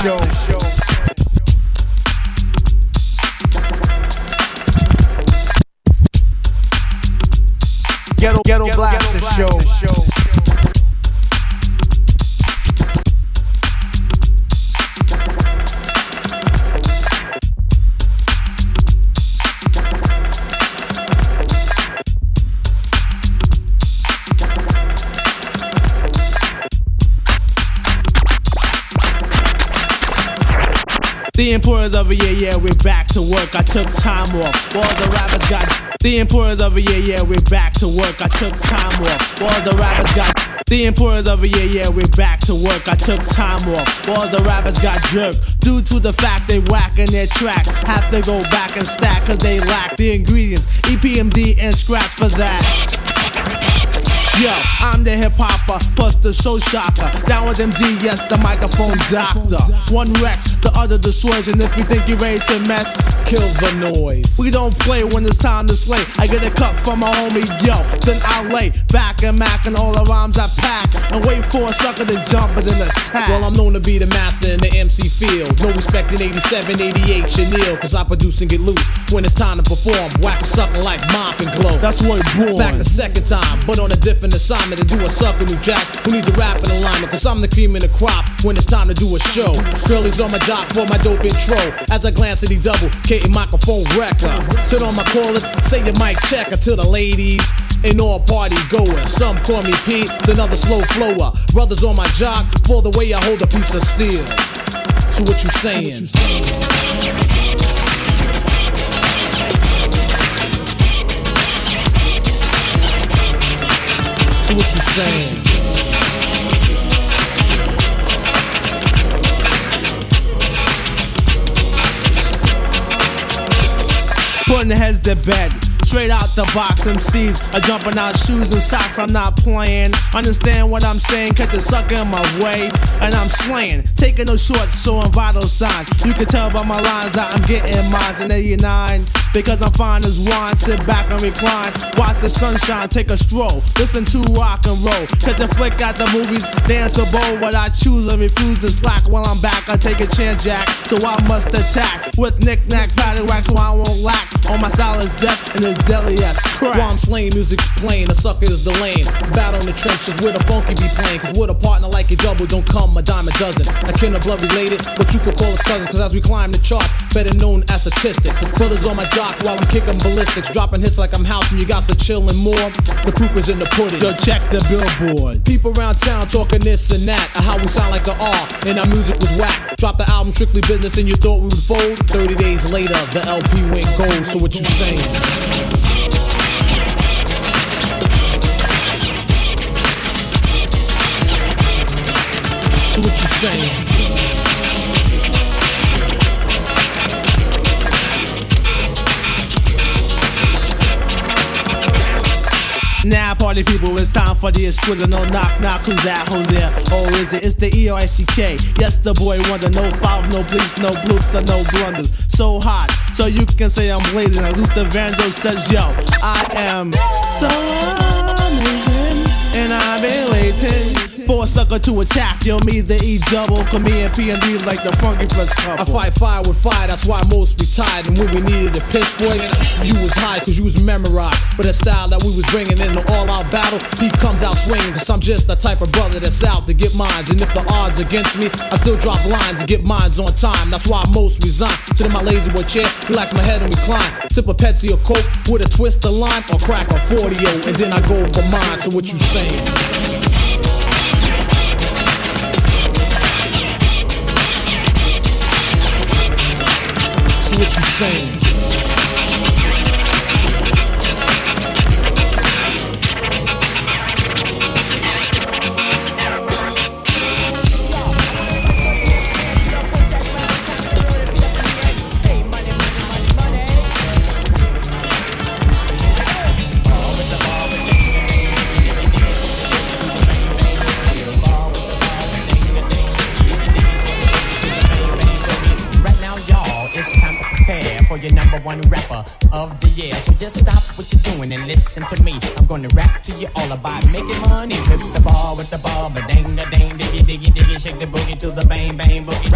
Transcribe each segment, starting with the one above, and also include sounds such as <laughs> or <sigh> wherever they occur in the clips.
Show. Ghetto, ghetto Blaster show. The importance of a yeah, yeah, we're back to work. I took time off. All the rappers got the importance of a yeah, yeah, we're back to work. I took time off. All the rappers got the importance of a yeah, yeah, we're back to work. I took time off. All the rappers got jerked due to the fact they whacking their track. Have to go back and stack cause they lack the ingredients. EPMD and scratch for that. Yo, I'm the hip hopper, plus the show shocker. Down with MD, yes, the microphone doctor. One Rex, the other destroys, and if you think you're ready to mess, kill the noise. We don't play when it's time to slay. I get a cut from my homie, yo, then I lay back and mac and all the rhymes I pack and wait for a sucker to jump and then attack. Well, I'm known to be the master in the MC field. No respect in 87, 88, Chanel, cause I produce and get loose when it's time to perform. Whack a sucker like mop and glow. That's what born. Back the second time, but on a different assignment to do a sucker new jack who needs a rap in alignment. Cause I'm the cream in the crop when it's time to do a show. Girlies on my jock for my dope intro. As I glance at the double, K microphone wrecker. Turn on my callers, say your mic checker to the ladies. And all party goers. Some call me Pete, then others slow flower. Brothers on my jock for the way I hold a piece of steel. So what you saying? So what you saying? Putting heads to bed. Straight out the box, MCs are jumping out shoes and socks. I'm not playing. Understand what I'm saying? Cut the sucker in my way, and I'm slaying. Taking no shorts, showing vital signs. You can tell by my lines that I'm getting mines in 89. Because I'm fine as wine. Sit back and recline. Watch the sunshine, take a stroll. Listen to rock and roll. Cut the flick at the movies, dance a bowl. What I choose and refuse to slack. While I'm back, I take a chance, Jack. So I must attack with knick-knack, paddywhack, so I won't lack. All my style is death and it's crack. While I'm slaying, music's plain, a sucker is the lane. Battle in the trenches where the funky be playing. Cause with a partner like a double, don't come a dime a dozen. A kin of blood related, but you could call us cousins. Cause as we climb the chart, better known as statistics. Brothers on my jock while I'm kicking ballistics. Dropping hits like I'm house and you got to chillin' more. The proof is in the pudding. Yo, check the billboard. People around town talking this and that. How we sound like the R, and our music was whack. Drop the album strictly business and you thought we would fold. 30 days later, the LP went gold. So what you saying? So what you saying? Now, party people, it's time for the exquisite. No knock, knock, who's that? Who's there? Oh, is it? It's the E R I C K. Yes, the boy wonder. No foul, no bleeps, no bloops, and no blunders. So hot, so you can say I'm blazing. And Luther Vandross says, Yo, I am so amazing, and I've been waiting for a sucker to attack. You'll me the E double, come me and P and D like the funky fresh couple. I fight fire with fire, that's why most retired. And when we needed a piss boy, you was high cause you was memorized. But the style that we was bringing in the all out battle, he comes out swinging. Cause I'm just the type of brother that's out to get mines. And if the odds against me, I still drop lines to get mines on time. That's why most resign. Sit in my La-Z-Boy chair, relax my head and recline. Sip a Pepsi or Coke with a twist of lime or crack a 40 and then I go for mine. So what you saying? What you're saying. Of the year. So just stop what you're doing and listen to me. I'm gonna rap to you all about making money. Flip the ball with the ball, but dang the dang, diggy diggy diggy, shake the boogie to the bang bang boogie.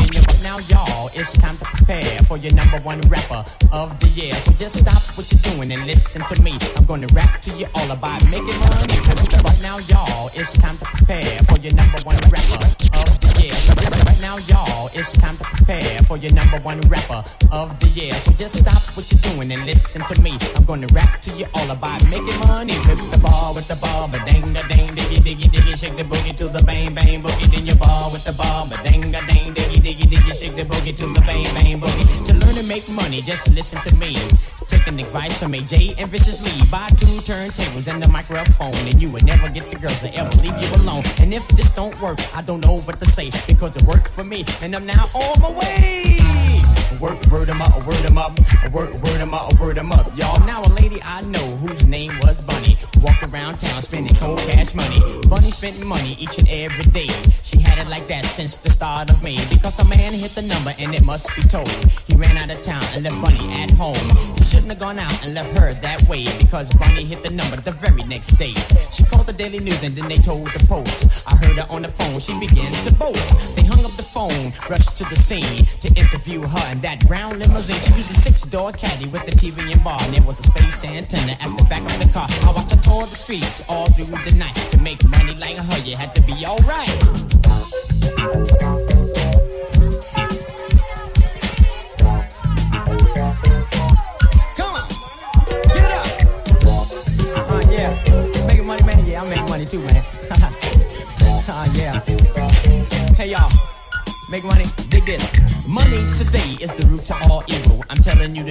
Now y'all, it's time to prepare for your number one rapper of the year. So just stop what you're doing and listen to me. I'm gonna rap to you all about making money. But now y'all, it's time to prepare for your number one rapper of the year. So just right now y'all, it's time to prepare for your number one rapper of the year. So just stop what you're doing and listen to me. I'm gonna rap to you all about making money. Flip the ball with the ball, but dang the dang, diggy diggy diggy, shake the boogie to the bang bang boogie. Then you ball with the ball, but dang the dang, diggy diggy diggy, shake the boogie to the bang bang boogie. To learn to make money, just listen to me. Taking advice from AJ and viciously. Buy two turntables and the microphone, and you will never get the girls to ever leave you alone. And if this don't work, I don't know what to say because it worked for me, and I'm now on my way. Word, word em up, word em up, word, word em up, word up, y'all. Now a lady I know whose name was Bunny walked around town spending cold cash money. Bunny spent money each and every day. She had it like that since the start of May because a man hit the number and it must be told. He ran out of town and left Bunny at home. He shouldn't have gone out and left her that way because Bunny hit the number the very next day. She called the Daily News and then they told the Post. I heard her on the phone, she began to boast. They hung up the phone, rushed to the scene to interview her and that brown limousine. She used a six-door caddy with the TV and bar, and there was a space antenna at the back of the car. I watched her tour the streets all through the night. To make money like her, you had to be alright.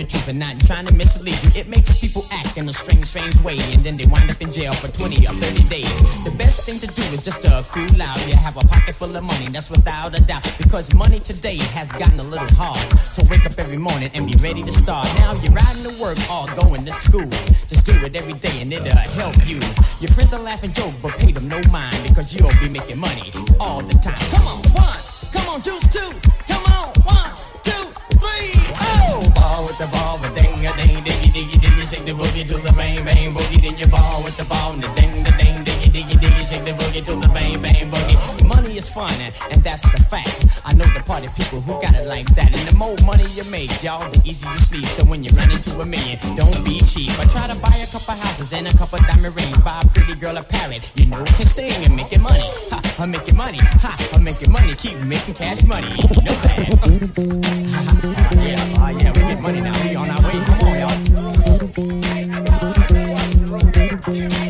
The truth and not trying to mislead you. It makes people act in a strange, strange way, and then they wind up in jail for 20 or 30 days. The best thing to do is just to cool out. You have a pocket full of money, that's without a doubt. Because money today has gotten a little hard. So wake up every morning and be ready to start. Now you're riding to work or going to school. Just do it every day and it'll help you. Your friends are laughing joke, but pay them no mind because you'll be making money all the time. Come on, one. Come on, juice two. Ball with the ball, but ding a ding, diggy diggy diggy, shake the boogie to the bang bang boogie. Then you ball with the ball, and the ding the ding, diggy diggy shake the boogie to the bang bang boogie. Money is fun, and, that's a fact. I know the party people who got it like that. And the more money you make, y'all, the easier you sleep. So when you run into a million, don't be cheap. I try to buy a couple houses and a couple diamond rings. Buy a pretty girl a parrot, you know can sing and make making money. Ha, I'm making money. Ha, I'm making money. Keep making cash money. You know that. <laughs> yeah, uh, yeah, we get money now. We on our way. Come on, y'all. Party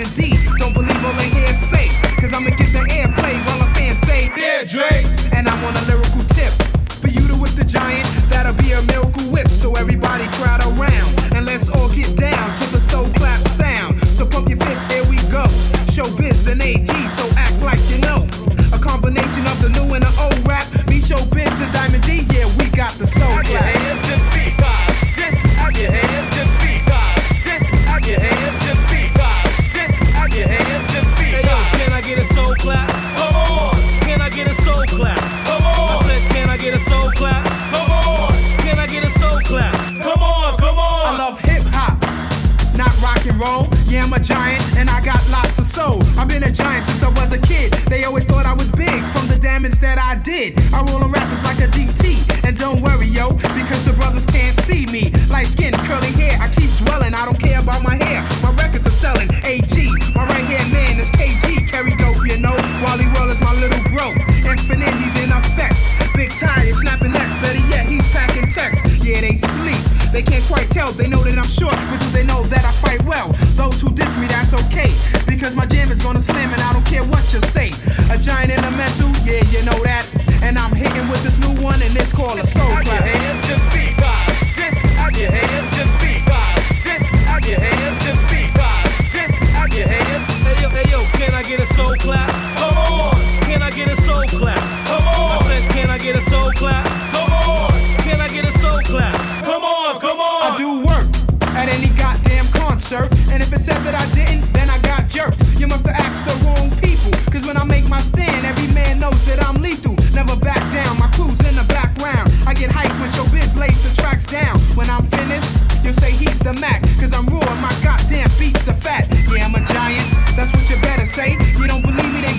in D. Don't believe all they hear say, cause I'ma get the airplay while a fan say, Yeah, Drake. And I want a lyrical tip. For you to whip the giant, that'll be a miracle whip. So everybody crowd around. They always thought I was big from the damage that I did. I roll on rappers like a DT. And don't worry, yo, because the brothers can't see me. Light skin, curly hair, I keep dwelling. I don't care about my hair. My records are selling. AG, my right hand man is KG. Carry dope, you know. Wally World is my little bro. Infinite, he's in effect. Big tie, snapping necks. Better yet, he's packing text. Yeah, they sleep. They can't quite tell. They know that I'm short, but do they know that I fight well? Those who diss me, that's okay. Because my jam is gonna slam and I don't care what you say. A giant in the mental, yeah, you know that. And I'm hitting with this new one and it's called a soul clap.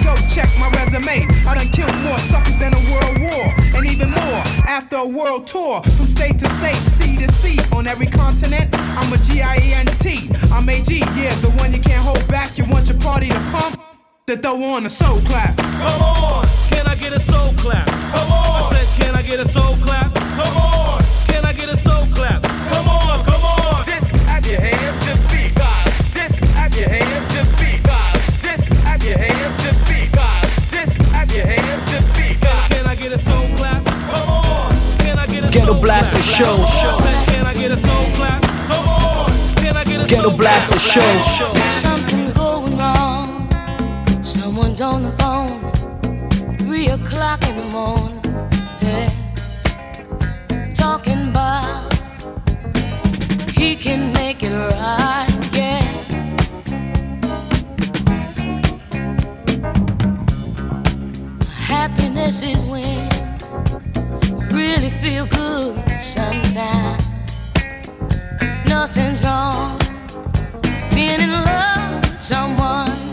Believe me, then go check my resume. I done killed more suckers than a world war. And even more after a world tour. From state to state, sea to sea. On every continent, I'm a G-I-E-N-T. I'm AG, yeah, the one you can't hold back. You want your party to pump? Then throw on a soul clap. Come on. Can I get a soul clap? Come on, I said, can I get a soul clap? I get a Ghetto Blaster? Show. Something going wrong. Someone's on the phone. Three o'clock in the morning. Yeah. Talking about he can make it right. Happiness is when really feel good sometimes. Nothing's wrong being in love with someone.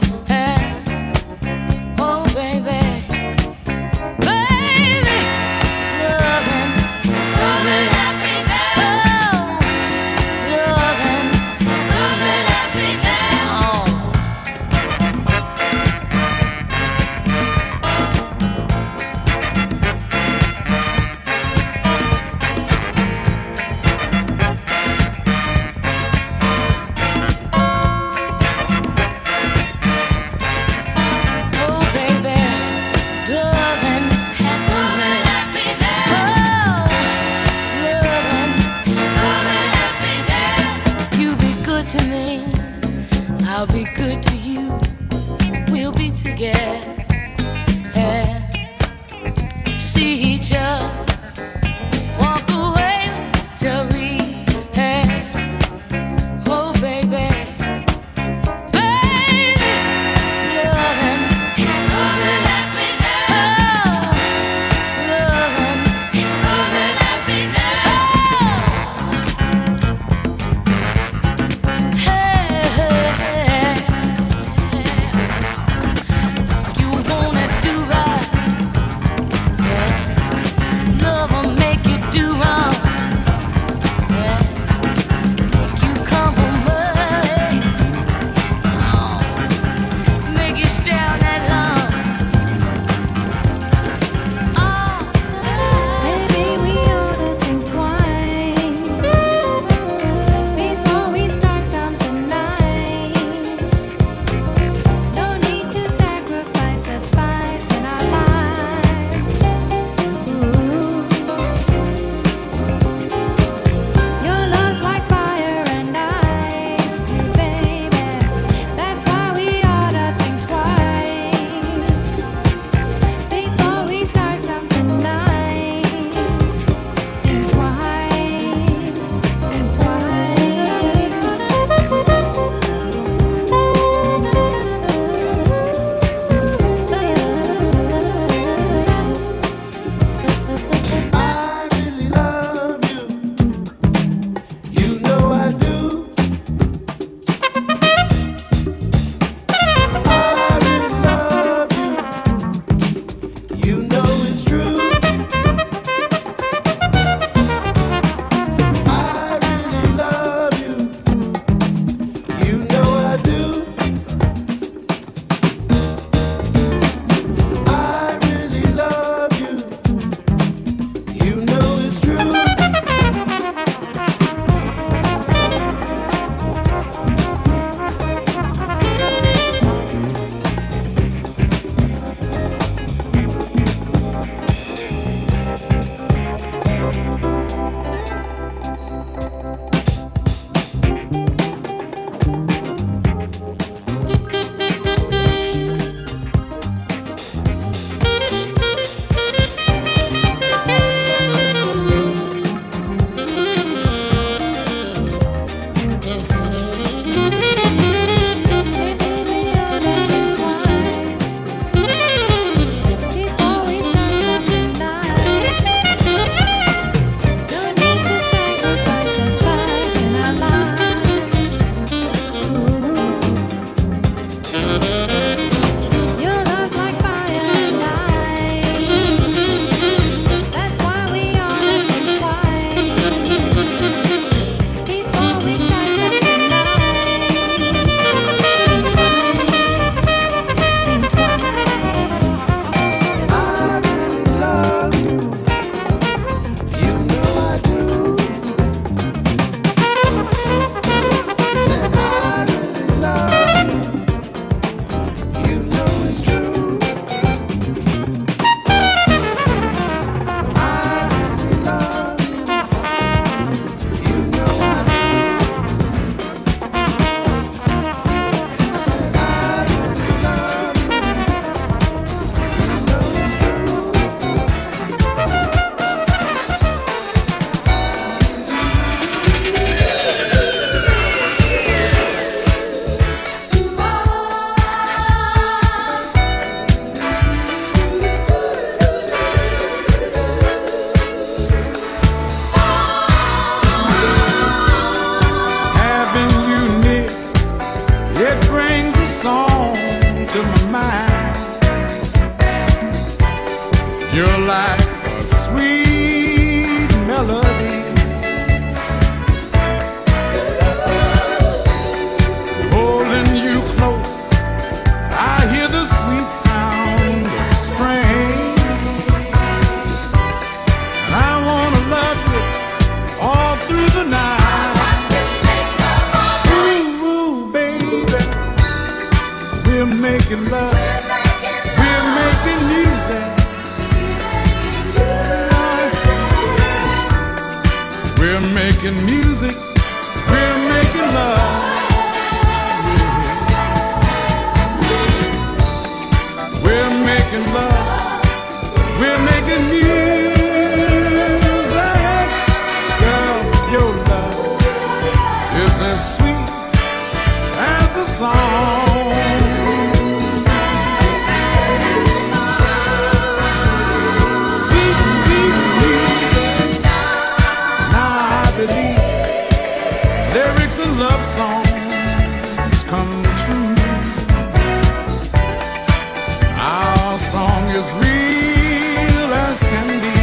Is real as can be.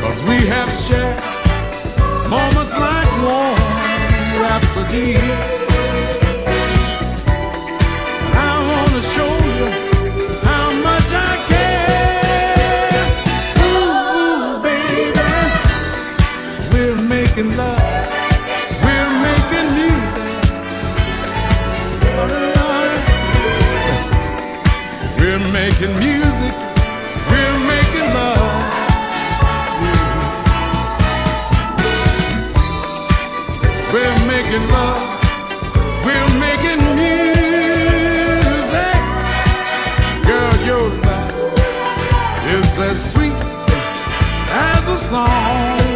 Cause we have shared moments like warm rhapsody. Making music, we're making love. We're making love, we're making music. Girl, your love is as sweet as a song.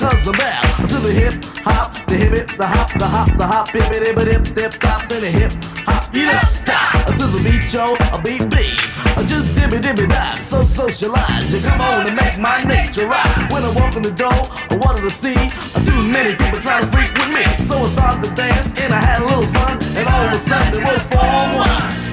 Because I'm back to the hip hop, the hip hip, the hop, the hop, the hop, hip it, hip hip hip hip hop, then the hip hop. You don't stop uh, to the beat, yo, a uh, beat beat. Uh, just dibby dibby dive, so socialize. You come on and make my nature rock. When I walk in the door, I wanted to see too many people try to freak with me. So I started to dance and I had a little fun, and all of a sudden it was form one.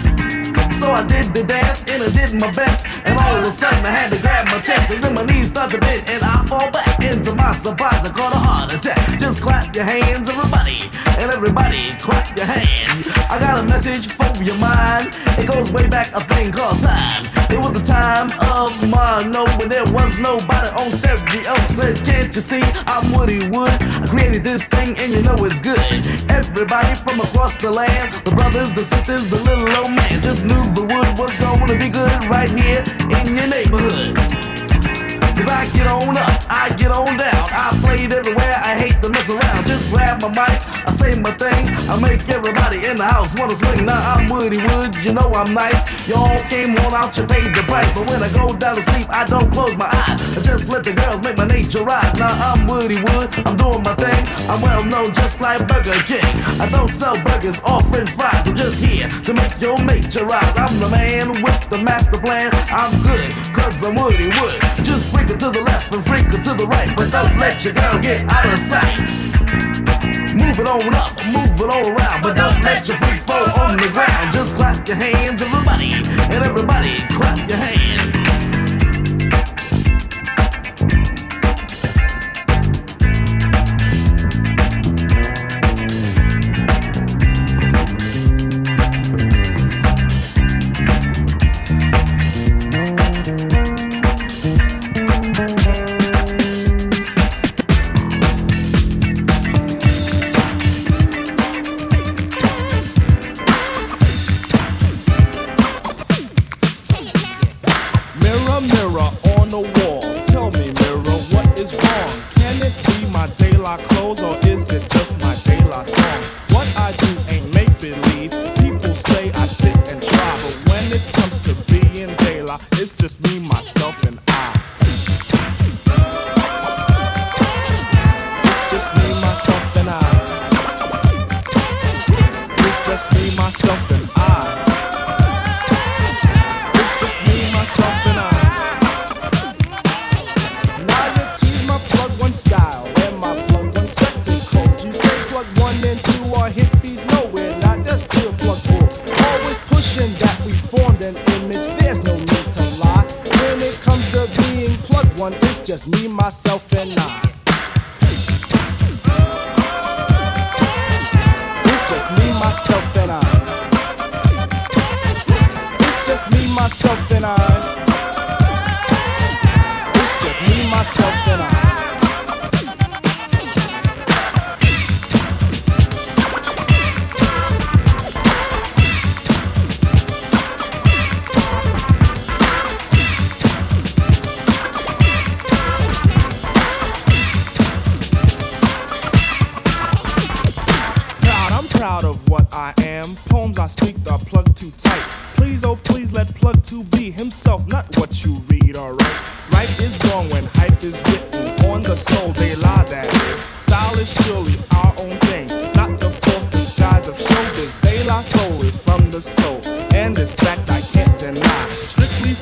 So I did the dance and I did my best, and all of a sudden I had to grab my chest, and then my knees start to bend and I fall back. Into my surprise, I caught a heart attack. Just clap your hands, everybody, and everybody clap your hands. I got a message for your mind. It goes way back a thing called time. It was the time of my mono when there was nobody on stereo. Said, can't you see I'm Woody Wood? I created this thing and you know it's good. Everybody from across the land, the brothers, the sisters, the little old man, just knew the wood was gonna be good right here in your neighborhood. I get on up, I get on down. I played everywhere, I hate to mess around. Just grab my mic, I say my thing. I make everybody in the house wanna swing. Now I'm Woody Wood, you know I'm nice. Y'all came on out, you paid the price. But when I go down to sleep, I don't close my eyes. I just let the girls make my nature rise. Now I'm Woody Wood, I'm doing my thing. I'm well known just like Burger King. I don't sell burgers or french fries. I'm just here to make your nature rise. I'm the man with the master plan. I'm good, cause I'm Woody Wood. Just freak to the left and it to the right. But don't let your girl get out of sight. Move it on up, move it all around, but don't let your feet fall on the ground. Just clap your hands, everybody, and everybody clap your hands.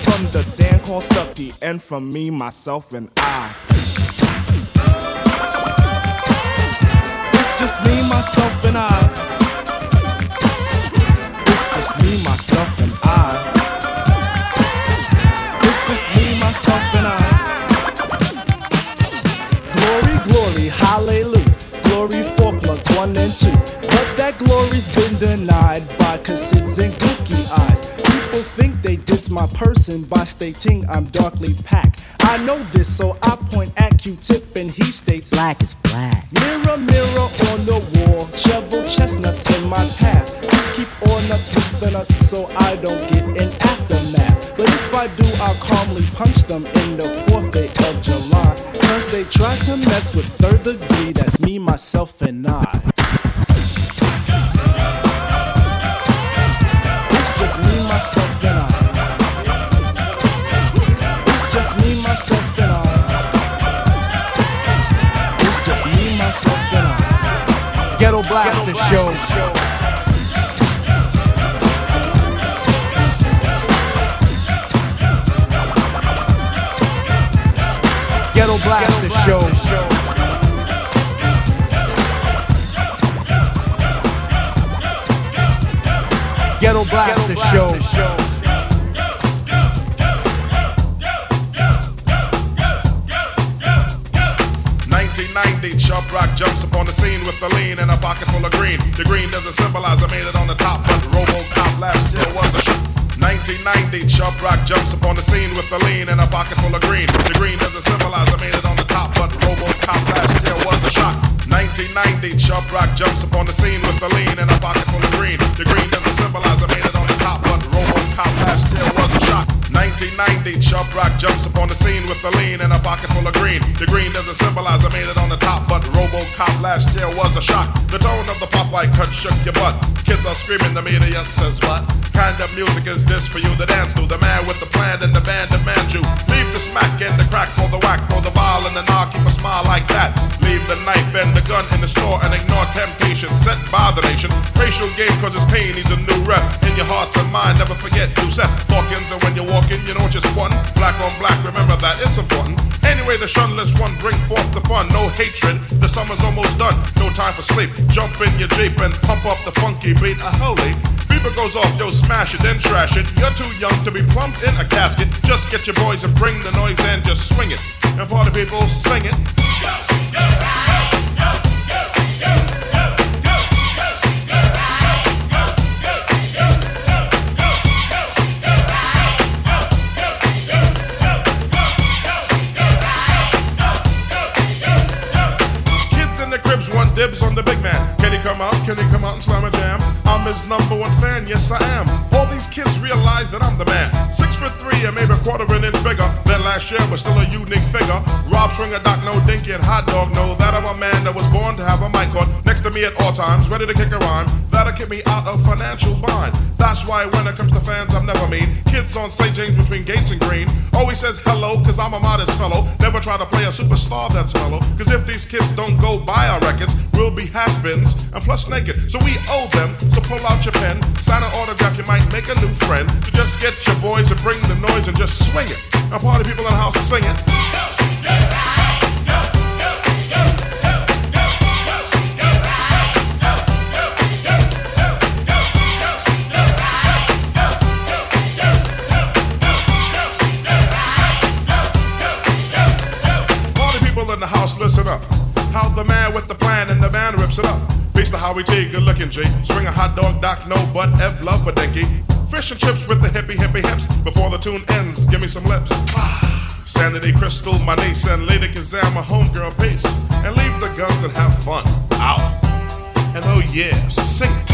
From the Dan called Stucky, and from me, myself, and I. It's just me, myself, and I. It's just me, myself, and I. It's just me, myself, and I. Glory, glory, hallelujah. Glory for plug one and two. But that glory's been denied by cassids my person by stating I'm darkly packed. I know this, so I point at Q-tip and he states black is black. Mirror, mirror on the wall, shovel chestnuts in my path. Just keep all nuts with the nuts so I don't get an aftermath. But if I do, I'll calmly punch them in the fourth day of July. Cause they try to mess with third degree, that's me, myself, and doesn't symbolize I made it on the top, but Robocop last year was a sh- 1990, Chubb Rock jumps upon the scene with the lean and a pocket full of green. The green doesn't symbolize I made it on the top, but Robocop last year was a shock. 1990, Chubb Rock jumps upon the scene with the lean and a pocket full of green. The green doesn't symbolize I made it on the top, but Robocop last year a. 1990, Chubb Rock jumps upon the scene with the lean and a pocket full of green. The green doesn't symbolize I made it on the top, but Robocop last year was a shock. The tone of the Popeye cut shook your butt. Kids are screaming, the media says what? Kind of music is this for you to dance to? The man with the plan and the band demands you. Leave the smack and the crack for the whack, for the vial and the knock, keep a smile like that. Leave the knife and the gun in the store and ignore temptation sent by the nation. Racial game cause it's pain needs a new rep. In your heart and mind, never forget Yusef Hawkins, and when you're walking, you know just one. Black on black, remember that, it's important. Anyway, the shunless one bring forth the fun. No hatred, the summer's almost done. No time for sleep. Jump in your Jeep and pump up the funky beat. A holy. Beeper goes off, yo, smash it, then trash it. You're too young to be plumped in a casket. Just get your boys and bring the noise and just swing it. And the people, sing it. Dibs on the big man. Come out? Can he come out and slam a jam? I'm his number one fan, yes I am. All these kids realize that I'm the man. Six foot three and maybe a quarter of an inch bigger than last year, but still a unique figure. Rob Swinger, Doc, no dinky, and hot dog know that I'm a man that was born to have a mic on next to me at all times, ready to kick a rhyme. That'll keep me out of financial bind. That's why when it comes to fans, I'm never mean. Kids on St. James between Gates and Green always says hello, cause I'm a modest fellow. Never try to play a superstar that's mellow. Cause if these kids don't go buy our records, we'll be has-beens and plus naked. So we owe them, so pull out your pen, sign an autograph, you might make a new friend. So just get your boys to bring the noise and just swing it. And party people in the house sing it. Peace we Howie T, good looking G. Swing a hot dog, Doc, no butt, F love a dinky. Fish and chips with the hippie hippie hips. Before the tune ends, give me some lips. <sighs> Sanity Crystal, my niece, and Lady Kazam, my homegirl, peace. And leave the guns and have fun. Out. And oh yeah, sing it.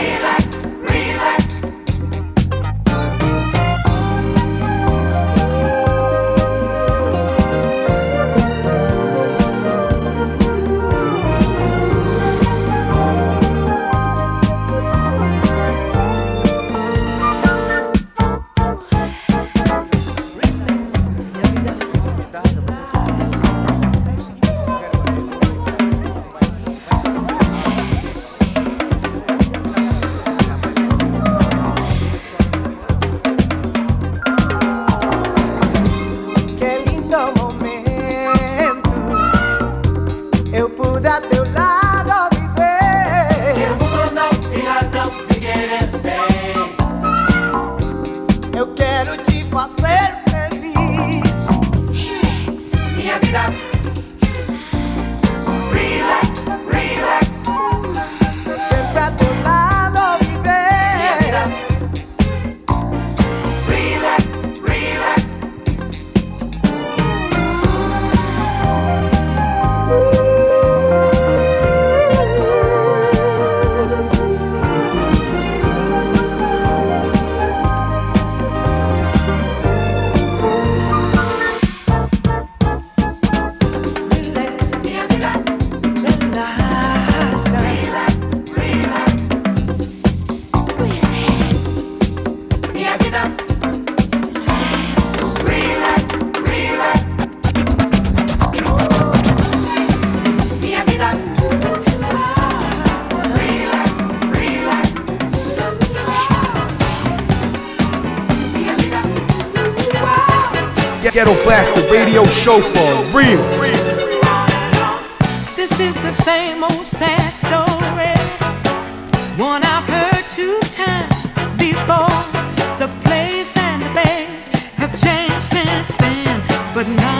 Viva! Ghetto Blaster Radio Show for real. This is the same old sad story, one I've heard two times before. The place and the things have changed since then, but now.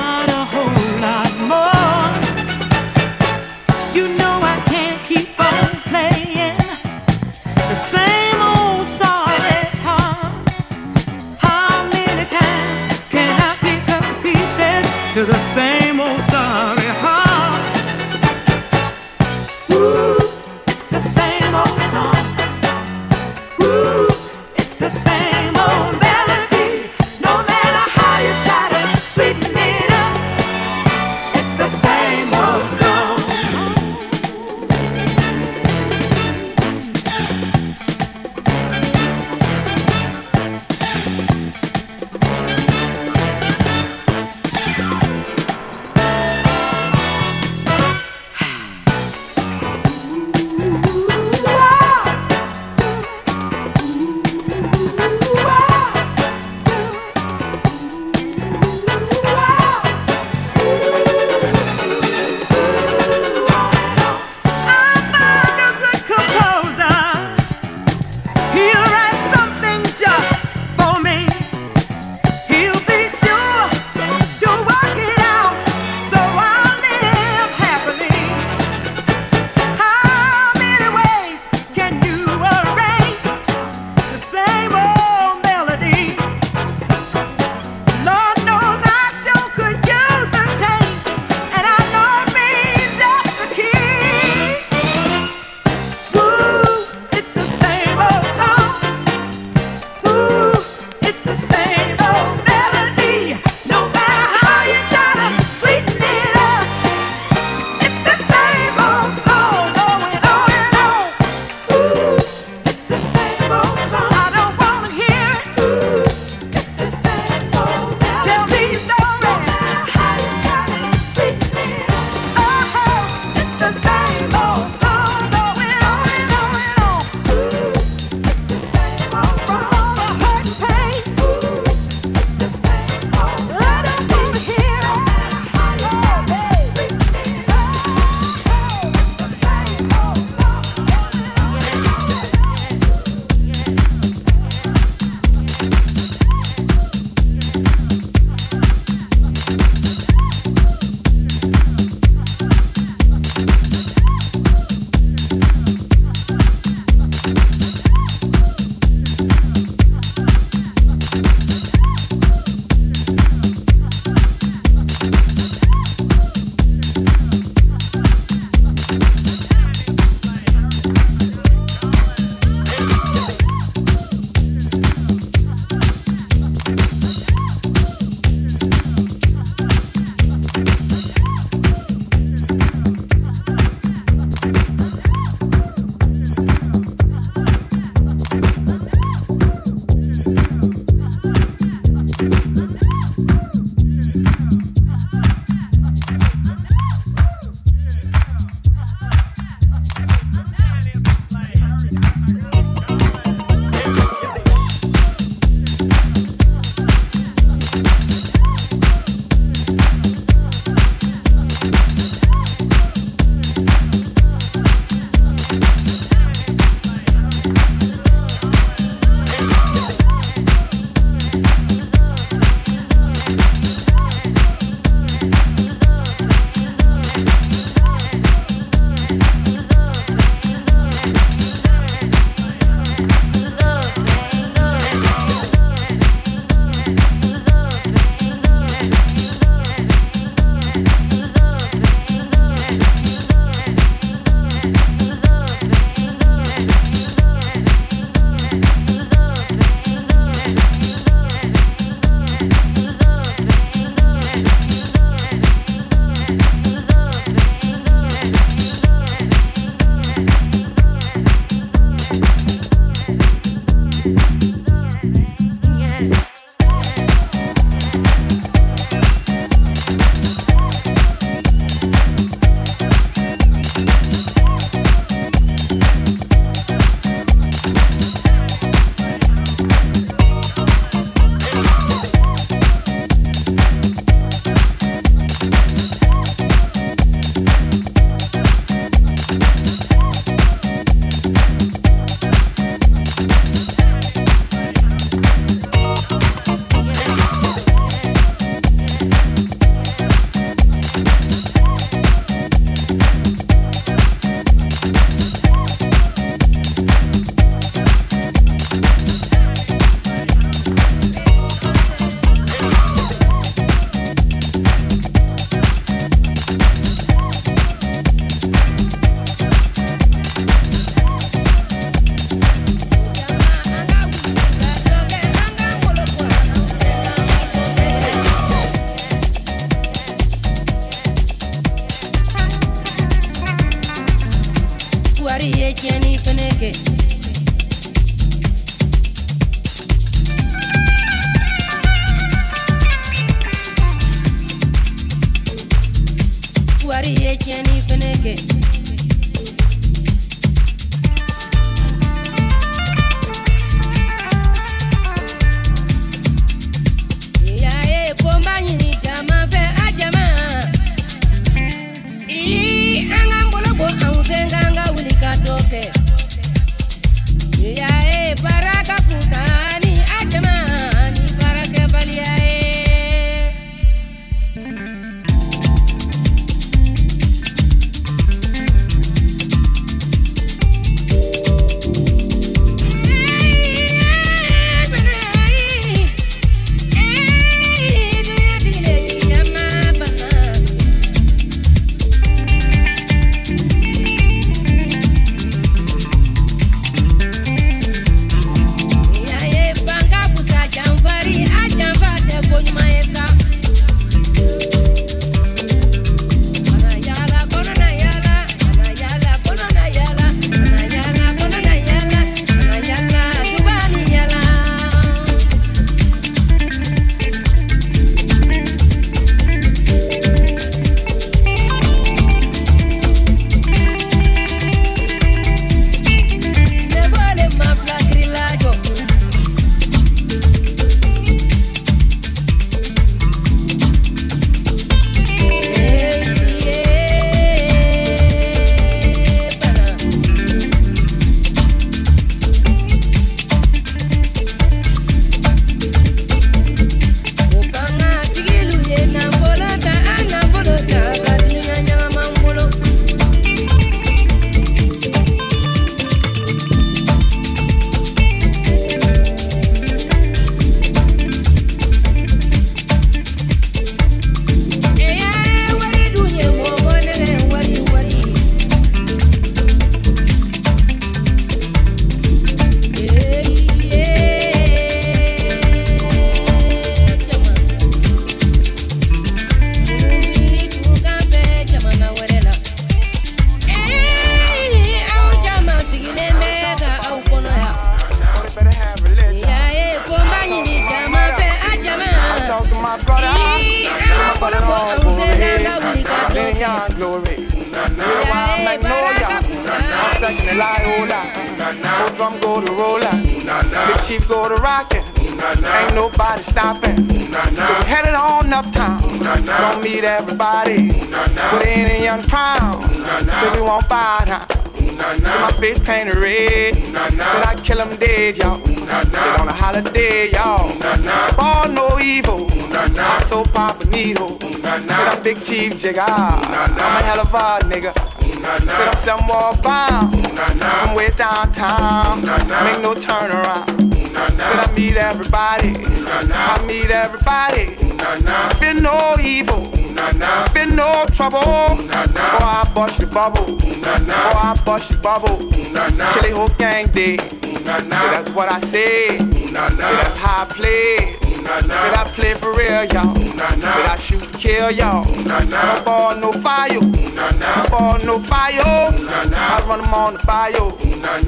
Yeah, that's what I said. Yeah, that's how I play. Said I play for real, y'all. Said I shoot kill y'all. No ball, no fire. No ball, no fire. I run them on the bio.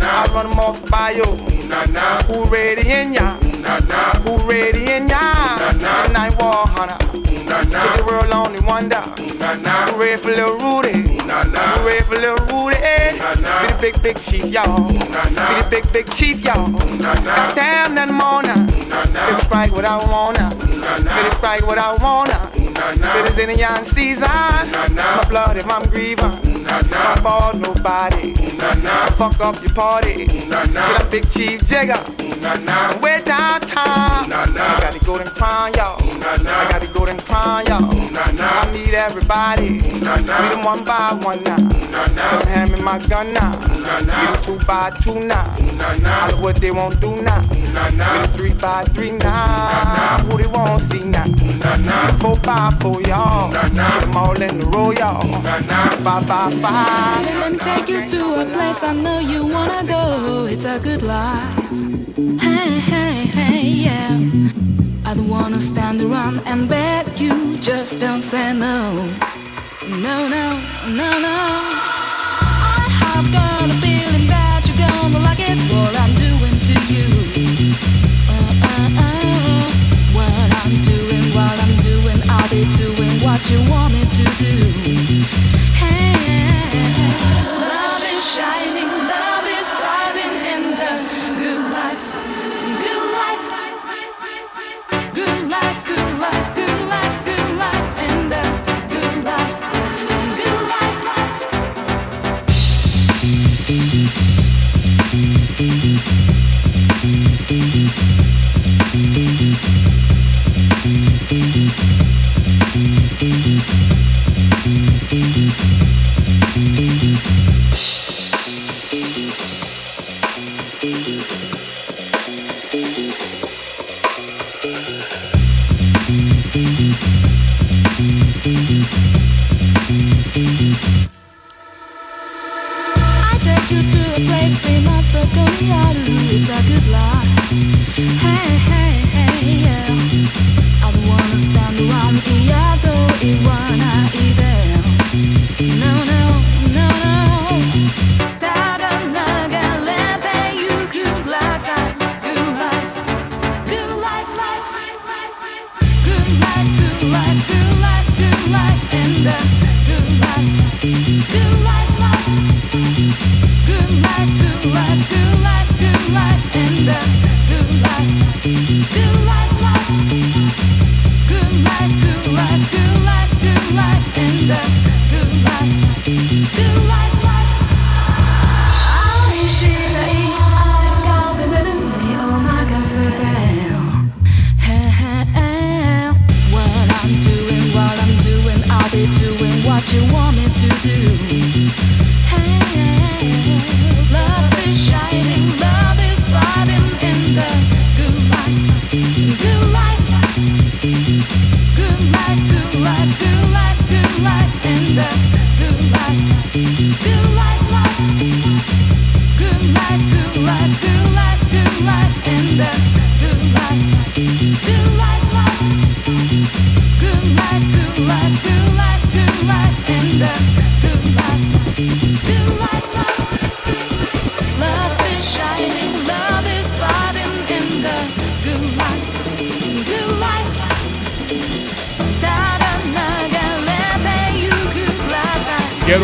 I run them off the bio. Who ready in ya? Who ready in ya? Tonight war hunter. Take the world only wonder. Who ready for little Rudy? Who ready for little Rudy? Be the big, big chief, y'all. Be the big, big chief, y'all. Goddamn, that morning. Feel the strike what I wanna. Feel the strike what I wanna. Feel it's in the young season. My blood if I'm grieving. Don't ball nobody. Fuck up your party. Get a big chief jigger. Way downtown. I got the golden crown, y'all. I got the golden crown, y'all. I meet everybody. Meet them one by one now. Come hand me my gun now. Get them two by two now. Holla what they won't do now. Get them three by three now. Who they won't see now. Get them four by four, y'all. Get them all in the row, y'all. Five by five. Let me take you to a place I know you wanna go. It's a good life. Hey, hey, hey, yeah. I don't wanna stand around and beg you, just don't say no. No, no, no, no. I have got a feeling that you're gonna like it, what I'm doing to you. Oh, oh, oh. What I'm doing, what I'm doing, I'll be doing what you want me to do. Hey, love is shining.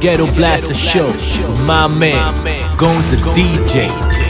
Ghetto Blaster Show. My man, Gones the DJ.